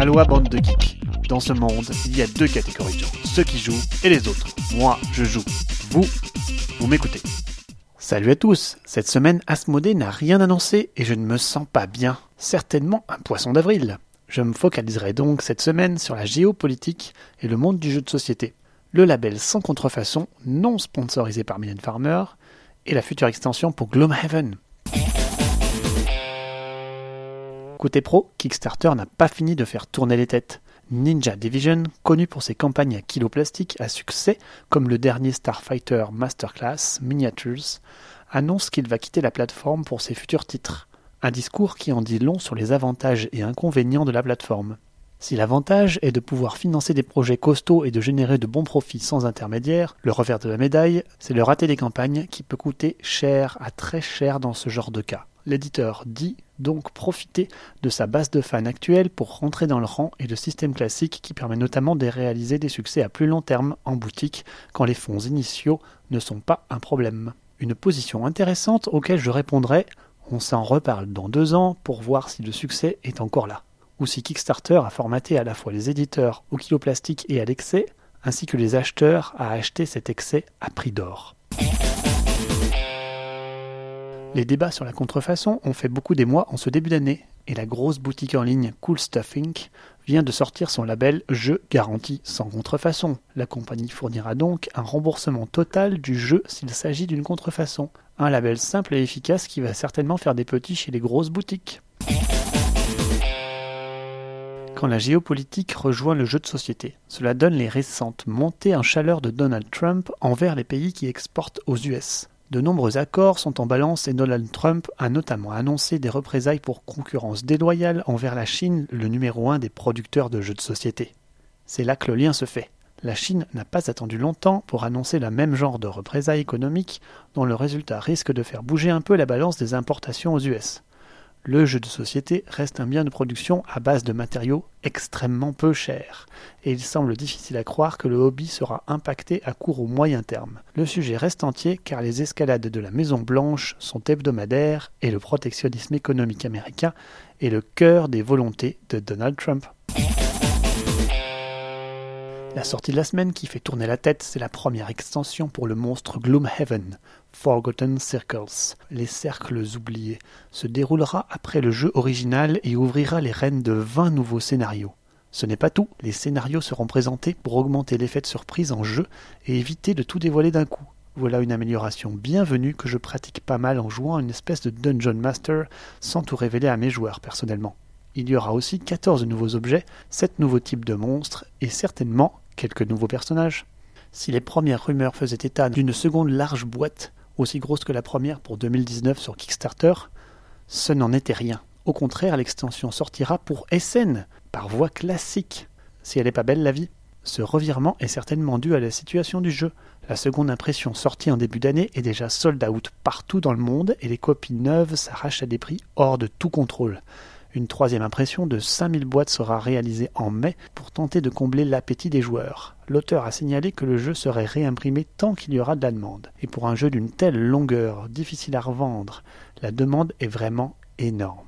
Aloha bande de geeks. Dans ce monde, il y a deux catégories de gens, ceux qui jouent et les autres. Moi, je joue. Vous, vous m'écoutez. Salut à tous. Cette semaine, Asmodée n'a rien annoncé et je ne me sens pas bien. Certainement un poisson d'avril. Je me focaliserai donc cette semaine sur la géopolitique et le monde du jeu de société. Le label sans contrefaçon, non sponsorisé par Mylène Farmer, et la future extension pour Gloomhaven. Côté pro, Kickstarter n'a pas fini de faire tourner les têtes. Ninja Division, connu pour ses campagnes à kilo plastique à succès, comme le dernier Starfighter Masterclass Miniatures, annonce qu'il va quitter la plateforme pour ses futurs titres. Un discours qui en dit long sur les avantages et inconvénients de la plateforme. Si l'avantage est de pouvoir financer des projets costauds et de générer de bons profits sans intermédiaire, le revers de la médaille, c'est le raté des campagnes qui peut coûter cher à très cher dans ce genre de cas. L'éditeur dit donc profiter de sa base de fans actuelle pour rentrer dans le rang et le système classique qui permet notamment de réaliser des succès à plus long terme en boutique quand les fonds initiaux ne sont pas un problème. Une position intéressante auquel je répondrai on s'en reparle dans deux ans pour voir si le succès est encore là ou si Kickstarter a formaté à la fois les éditeurs au kilo plastique et à l'excès, ainsi que les acheteurs à acheter cet excès à prix d'or. Les débats sur la contrefaçon ont fait beaucoup d'émoi en ce début d'année, et la grosse boutique en ligne Cool Stuff Inc. vient de sortir son label Jeu garanti sans contrefaçon. La compagnie fournira donc un remboursement total du jeu s'il s'agit d'une contrefaçon. Un label simple et efficace qui va certainement faire des petits chez les grosses boutiques quand la géopolitique rejoint le jeu de société. Cela donne les récentes montées en chaleur de Donald Trump envers les pays qui exportent aux US. De nombreux accords sont en balance et Donald Trump a notamment annoncé des représailles pour concurrence déloyale envers la Chine, le numéro un des producteurs de jeux de société. C'est là que le lien se fait. La Chine n'a pas attendu longtemps pour annoncer le même genre de représailles économiques dont le résultat risque de faire bouger un peu la balance des importations aux US le jeu de société reste un bien de production à base de matériaux extrêmement peu chers, et il semble difficile à croire que le hobby sera impacté à court ou moyen terme. Le sujet reste entier car les escalades de la Maison Blanche sont hebdomadaires et le protectionnisme économique américain est le cœur des volontés de Donald Trump. La sortie de la semaine qui fait tourner la tête, c'est la première extension pour le monstre Gloomhaven, Forgotten Circles, les cercles oubliés, se déroulera après le jeu original et ouvrira les rênes de 20 nouveaux scénarios. Ce n'est pas tout, les scénarios seront présentés pour augmenter l'effet de surprise en jeu et éviter de tout dévoiler d'un coup. Voilà une amélioration bienvenue que je pratique pas mal en jouant une espèce de Dungeon Master sans tout révéler à mes joueurs personnellement. Il y aura aussi 14 nouveaux objets, 7 nouveaux types de monstres et certainement quelques nouveaux personnages. Si les premières rumeurs faisaient état d'une seconde large boîte, aussi grosse que la première pour 2019 sur Kickstarter, ce n'en était rien. Au contraire, l'extension sortira pour SN, par voie classique. Si elle n'est pas belle la vie Ce revirement est certainement dû à la situation du jeu. La seconde impression sortie en début d'année est déjà sold out partout dans le monde et les copies neuves s'arrachent à des prix hors de tout contrôle. Une troisième impression de 5000 boîtes sera réalisée en mai pour tenter de combler l'appétit des joueurs. L'auteur a signalé que le jeu serait réimprimé tant qu'il y aura de la demande. Et pour un jeu d'une telle longueur, difficile à revendre, la demande est vraiment énorme.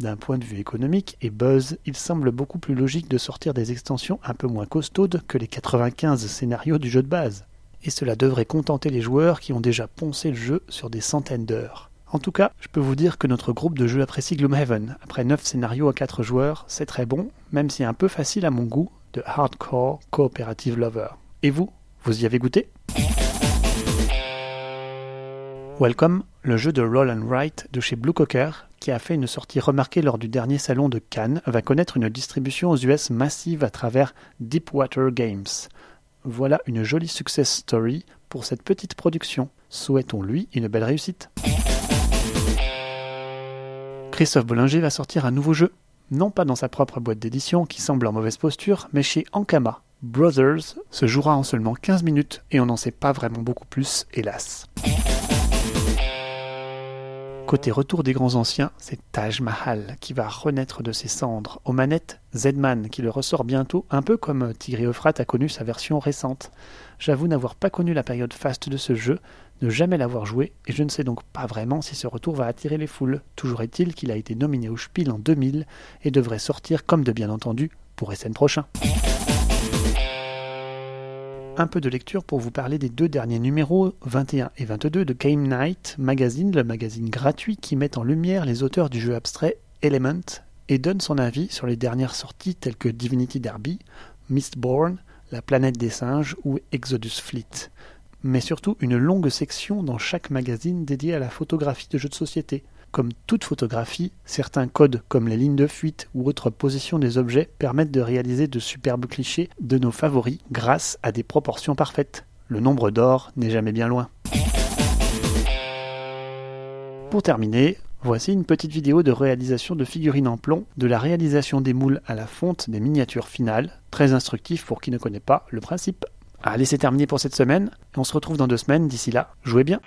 D'un point de vue économique et buzz, il semble beaucoup plus logique de sortir des extensions un peu moins costaudes que les 95 scénarios du jeu de base. Et cela devrait contenter les joueurs qui ont déjà poncé le jeu sur des centaines d'heures. En tout cas, je peux vous dire que notre groupe de jeu apprécie Gloomhaven. Après 9 scénarios à 4 joueurs, c'est très bon, même si un peu facile à mon goût, de hardcore cooperative lover. Et vous, vous y avez goûté? Welcome, le jeu de Roll and Write de chez Blue Cocker, qui a fait une sortie remarquée lors du dernier salon de Cannes, va connaître une distribution aux US massive à travers Deepwater Games. Voilà une jolie success story pour cette petite production. Souhaitons-lui une belle réussite. Christophe Bollinger va sortir un nouveau jeu, non pas dans sa propre boîte d'édition qui semble en mauvaise posture, mais chez Ankama. Brothers se jouera en seulement 15 minutes et on n'en sait pas vraiment beaucoup plus, hélas. Côté retour des grands anciens, c'est Taj Mahal qui va renaître de ses cendres. Aux manettes, Zedman qui le ressort bientôt, un peu comme Tigre Euphrates a connu sa version récente. J'avoue n'avoir pas connu la période faste de ce jeu, ne jamais l'avoir joué, et je ne sais donc pas vraiment si ce retour va attirer les foules. Toujours est-il qu'il a été nominé au Spiel en 2000 et devrait sortir, comme de bien entendu, pour SN prochain. Un peu de lecture pour vous parler des deux derniers numéros 21 et 22 de Game Night Magazine, le magazine gratuit qui met en lumière les auteurs du jeu abstrait Element et donne son avis sur les dernières sorties telles que Divinity Derby, Mistborn, La planète des singes ou Exodus Fleet. Mais surtout une longue section dans chaque magazine dédiée à la photographie de jeux de société. Comme toute photographie, certains codes comme les lignes de fuite ou autres positions des objets permettent de réaliser de superbes clichés de nos favoris grâce à des proportions parfaites. Le nombre d'or n'est jamais bien loin. Pour terminer, Voici une petite vidéo de réalisation de figurines en plomb, de la réalisation des moules à la fonte des miniatures finales, très instructif pour qui ne connaît pas le principe. Allez, c'est terminé pour cette semaine, on se retrouve dans deux semaines, d'ici là, jouez bien